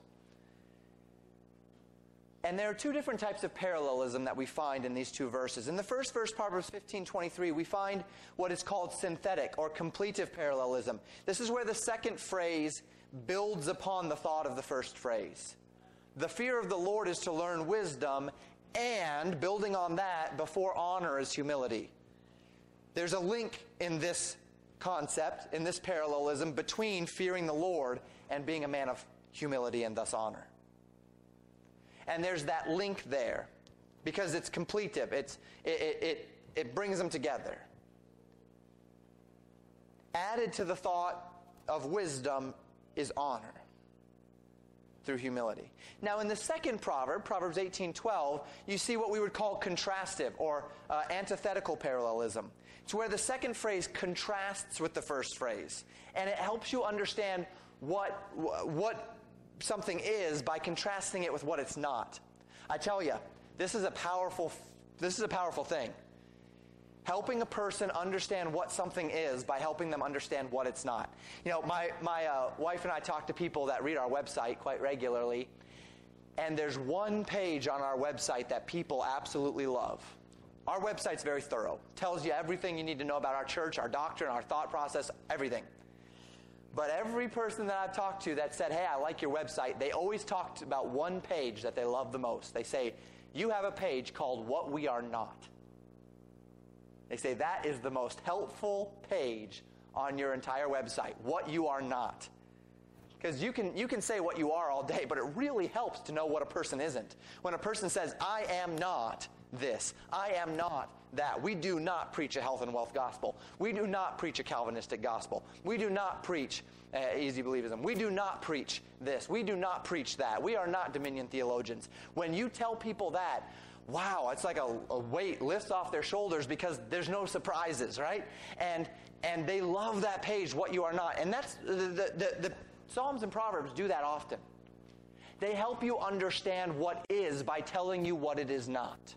And there are two different types of parallelism that we find in these two verses. In the first verse, Proverbs 15 23, we find what is called synthetic or completive parallelism. This is where the second phrase builds upon the thought of the first phrase. The fear of the Lord is to learn wisdom, and building on that, before honor is humility. There's a link in this concept, in this parallelism, between fearing the Lord and being a man of humility and thus honor. And there's that link there because it's completive, it's, it, it, it brings them together. Added to the thought of wisdom is honor through humility. Now, in the second proverb, Proverbs 18:12, you see what we would call contrastive or uh, antithetical parallelism. It's where the second phrase contrasts with the first phrase, and it helps you understand what what something is by contrasting it with what it's not. I tell you, this is a powerful this is a powerful thing. Helping a person understand what something is by helping them understand what it's not. You know, my, my uh, wife and I talk to people that read our website quite regularly, and there's one page on our website that people absolutely love. Our website's very thorough. Tells you everything you need to know about our church, our doctrine, our thought process, everything. But every person that I've talked to that said, hey, I like your website, they always talked about one page that they love the most. They say, you have a page called What We Are Not. They say that is the most helpful page on your entire website, what you are not. Because you can, you can say what you are all day, but it really helps to know what a person isn't. When a person says, I am not this, I am not that. We do not preach a health and wealth gospel. We do not preach a Calvinistic gospel. We do not preach uh, easy believism. We do not preach this. We do not preach that. We are not dominion theologians. When you tell people that, wow, it's like a, a, weight lifts off their shoulders because there's no surprises, right? And and they love that page, what you are not. And that's the, the, the, the Psalms and Proverbs do that often. They help you understand what is by telling you what it is not.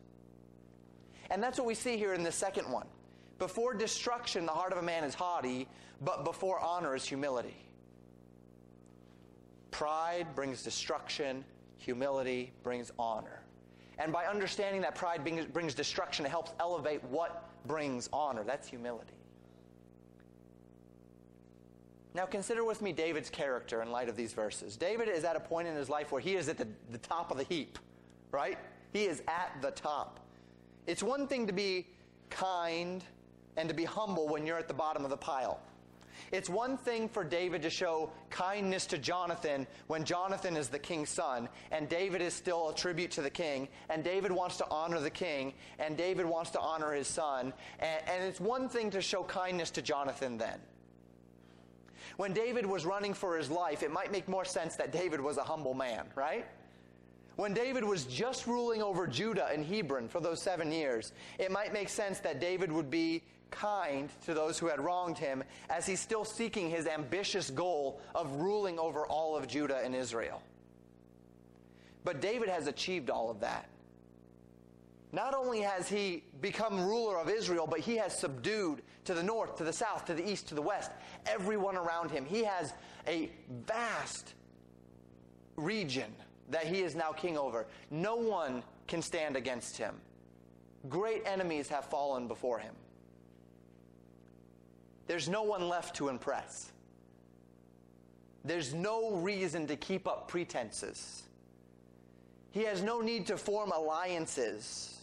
And that's what we see here in the second one. Before destruction, the heart of a man is haughty, but before honor is humility. Pride brings destruction, humility brings honor. And by understanding that pride brings destruction, it helps elevate what brings honor. That's humility. Now, consider with me David's character in light of these verses. David is at a point in his life where he is at the, the top of the heap, right? He is at the top. It's one thing to be kind and to be humble when you're at the bottom of the pile. It's one thing for David to show kindness to Jonathan when Jonathan is the king's son, and David is still a tribute to the king, and David wants to honor the king, and David wants to honor his son. And, and it's one thing to show kindness to Jonathan then. When David was running for his life, it might make more sense that David was a humble man, right? When David was just ruling over Judah and Hebron for those seven years, it might make sense that David would be kind to those who had wronged him as he's still seeking his ambitious goal of ruling over all of Judah and Israel. But David has achieved all of that. Not only has he become ruler of Israel, but he has subdued to the north, to the south, to the east, to the west, everyone around him. He has a vast region that he is now king over. No one can stand against him. Great enemies have fallen before him. There's no one left to impress. There's no reason to keep up pretenses. He has no need to form alliances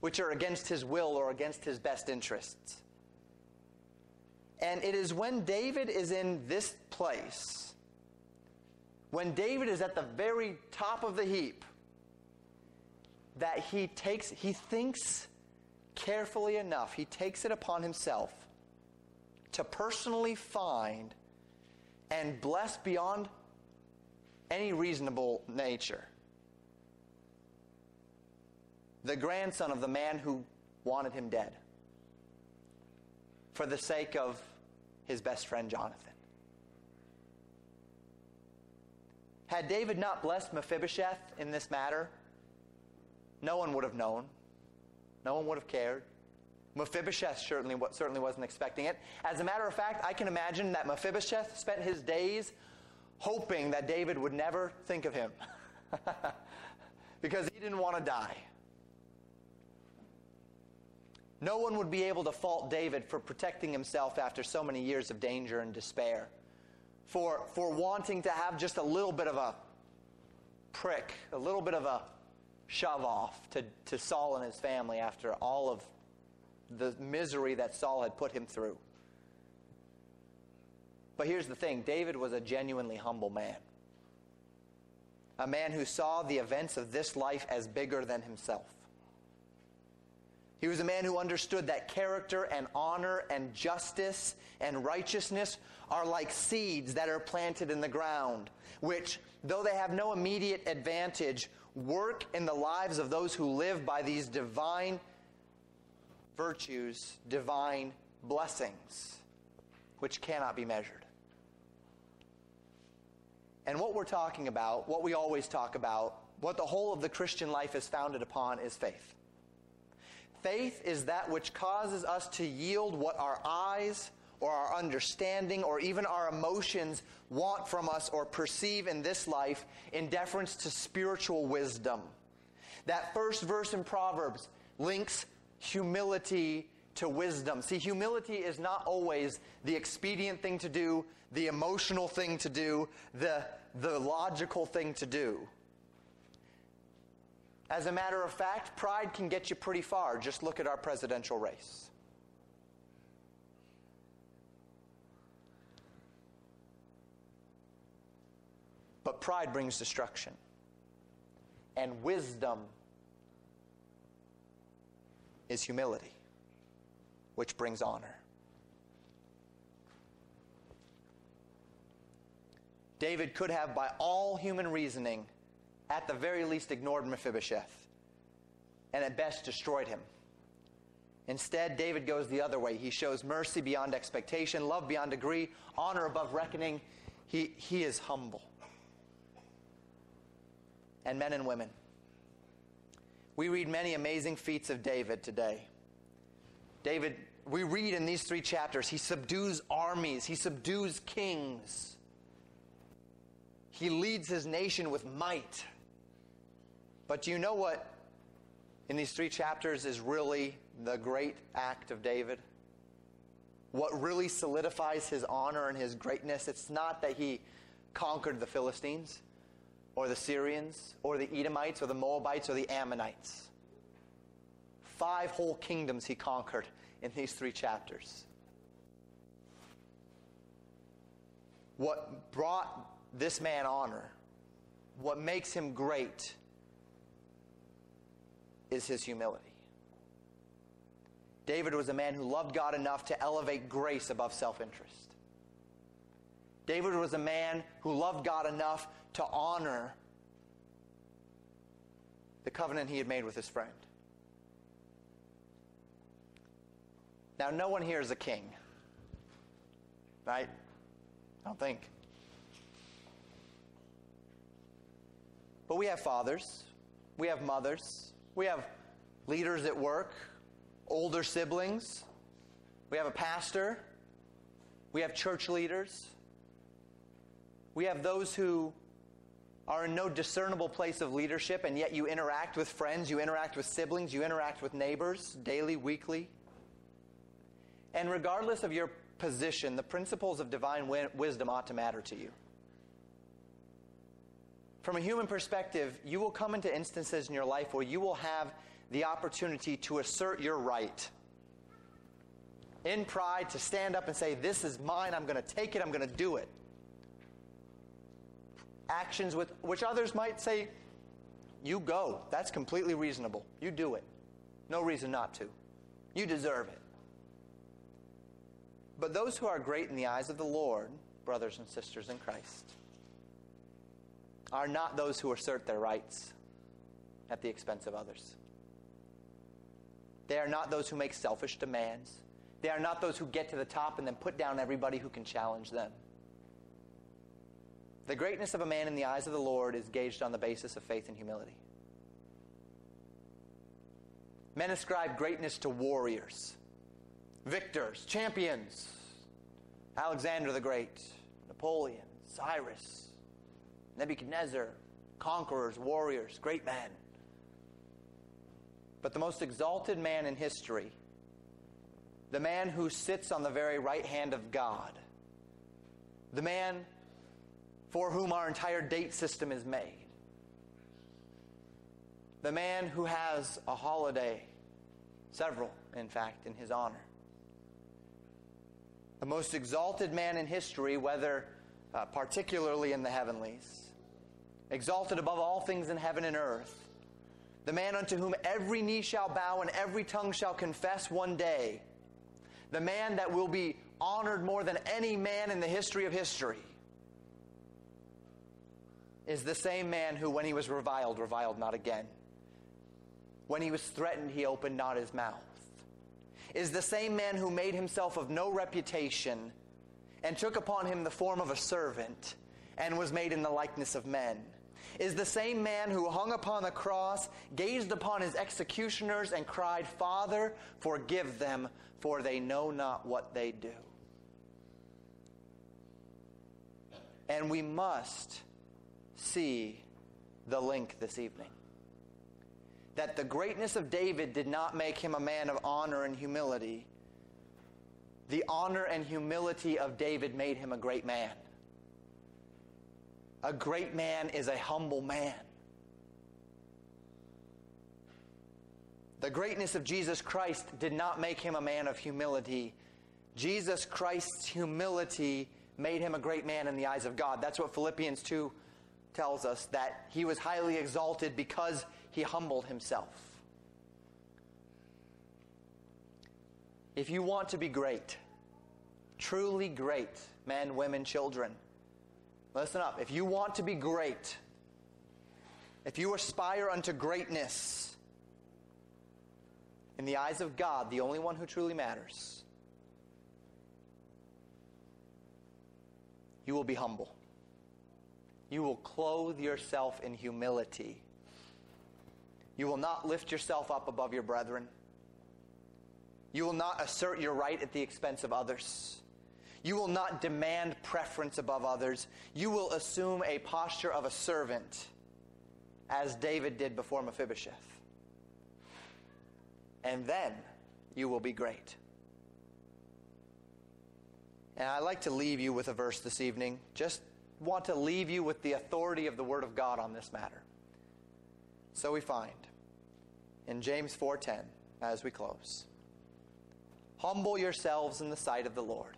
which are against his will or against his best interests. And it is when David is in this place, when David is at the very top of the heap, that he takes, he thinks carefully enough, he takes it upon himself to personally find and bless beyond any reasonable nature the grandson of the man who wanted him dead for the sake of his best friend Jonathan. Had David not blessed Mephibosheth in this matter, no one would have known. No one would have cared. Mephibosheth certainly, certainly wasn't expecting it. As a matter of fact, I can imagine that Mephibosheth spent his days hoping that David would never think of him because he didn't want to die. No one would be able to fault David for protecting himself after so many years of danger and despair, for, for wanting to have just a little bit of a prick, a little bit of a shove off to, to Saul and his family after all of the misery that Saul had put him through. But here's the thing David was a genuinely humble man. A man who saw the events of this life as bigger than himself. He was a man who understood that character and honor and justice and righteousness are like seeds that are planted in the ground, which, though they have no immediate advantage, work in the lives of those who live by these divine virtues, divine blessings, which cannot be measured. And what we're talking about, what we always talk about, what the whole of the Christian life is founded upon is faith. Faith is that which causes us to yield what our eyes or our understanding or even our emotions want from us or perceive in this life in deference to spiritual wisdom. That first verse in Proverbs links humility to wisdom. See, humility is not always the expedient thing to do, the emotional thing to do, the, the logical thing to do. As a matter of fact, pride can get you pretty far. Just look at our presidential race. But pride brings destruction. And wisdom is humility, which brings honor. David could have, by all human reasoning, at the very least ignored Mephibosheth and at best destroyed him. Instead, David goes the other way. He shows mercy beyond expectation, love beyond degree, honor above reckoning. He, he is humble. And men and women, we read many amazing feats of David today. David, we read in these three chapters, he subdues armies, he subdues kings, he leads his nation with might. But do you know what in these three chapters is really the great act of David? What really solidifies his honor and his greatness? It's not that he conquered the Philistines or the Syrians or the Edomites or the Moabites or the Ammonites. Five whole kingdoms he conquered in these three chapters. What brought this man honor, what makes him great, is his humility. David was a man who loved God enough to elevate grace above self interest. David was a man who loved God enough to honor the covenant he had made with his friend. Now, no one here is a king, right? I don't think. But we have fathers, we have mothers, we have leaders at work, older siblings, we have a pastor, we have church leaders, we have those who are in no discernible place of leadership, and yet you interact with friends, you interact with siblings, you interact with neighbors daily, weekly. And regardless of your position, the principles of divine wisdom ought to matter to you. From a human perspective, you will come into instances in your life where you will have the opportunity to assert your right. In pride, to stand up and say, This is mine, I'm going to take it, I'm going to do it. Actions with which others might say, You go. That's completely reasonable. You do it. No reason not to. You deserve it. But those who are great in the eyes of the Lord, brothers and sisters in Christ, are not those who assert their rights at the expense of others. They are not those who make selfish demands. They are not those who get to the top and then put down everybody who can challenge them. The greatness of a man in the eyes of the Lord is gauged on the basis of faith and humility. Men ascribe greatness to warriors, victors, champions. Alexander the Great, Napoleon, Cyrus, Nebuchadnezzar, conquerors, warriors, great men. But the most exalted man in history, the man who sits on the very right hand of God, the man for whom our entire date system is made, the man who has a holiday, several, in fact, in his honor, the most exalted man in history, whether uh, particularly in the heavenlies, exalted above all things in heaven and earth, the man unto whom every knee shall bow and every tongue shall confess one day, the man that will be honored more than any man in the history of history, is the same man who, when he was reviled, reviled not again. When he was threatened, he opened not his mouth. Is the same man who made himself of no reputation and took upon him the form of a servant and was made in the likeness of men is the same man who hung upon the cross, gazed upon his executioners, and cried, Father, forgive them, for they know not what they do. And we must see the link this evening. That the greatness of David did not make him a man of honor and humility. The honor and humility of David made him a great man. A great man is a humble man. The greatness of Jesus Christ did not make him a man of humility. Jesus Christ's humility made him a great man in the eyes of God. That's what Philippians 2 tells us that he was highly exalted because he humbled himself. If you want to be great, truly great, men, women, children, listen up. If you want to be great, if you aspire unto greatness, in the eyes of God, the only one who truly matters, you will be humble. You will clothe yourself in humility. You will not lift yourself up above your brethren. You will not assert your right at the expense of others. You will not demand preference above others. You will assume a posture of a servant, as David did before Mephibosheth. And then you will be great. And I'd like to leave you with a verse this evening. Just want to leave you with the authority of the Word of God on this matter. So we find in James 4:10 as we close. Humble yourselves in the sight of the Lord,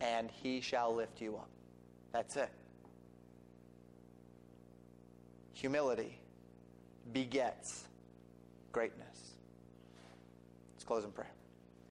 and he shall lift you up. That's it. Humility begets greatness. Let's close in prayer.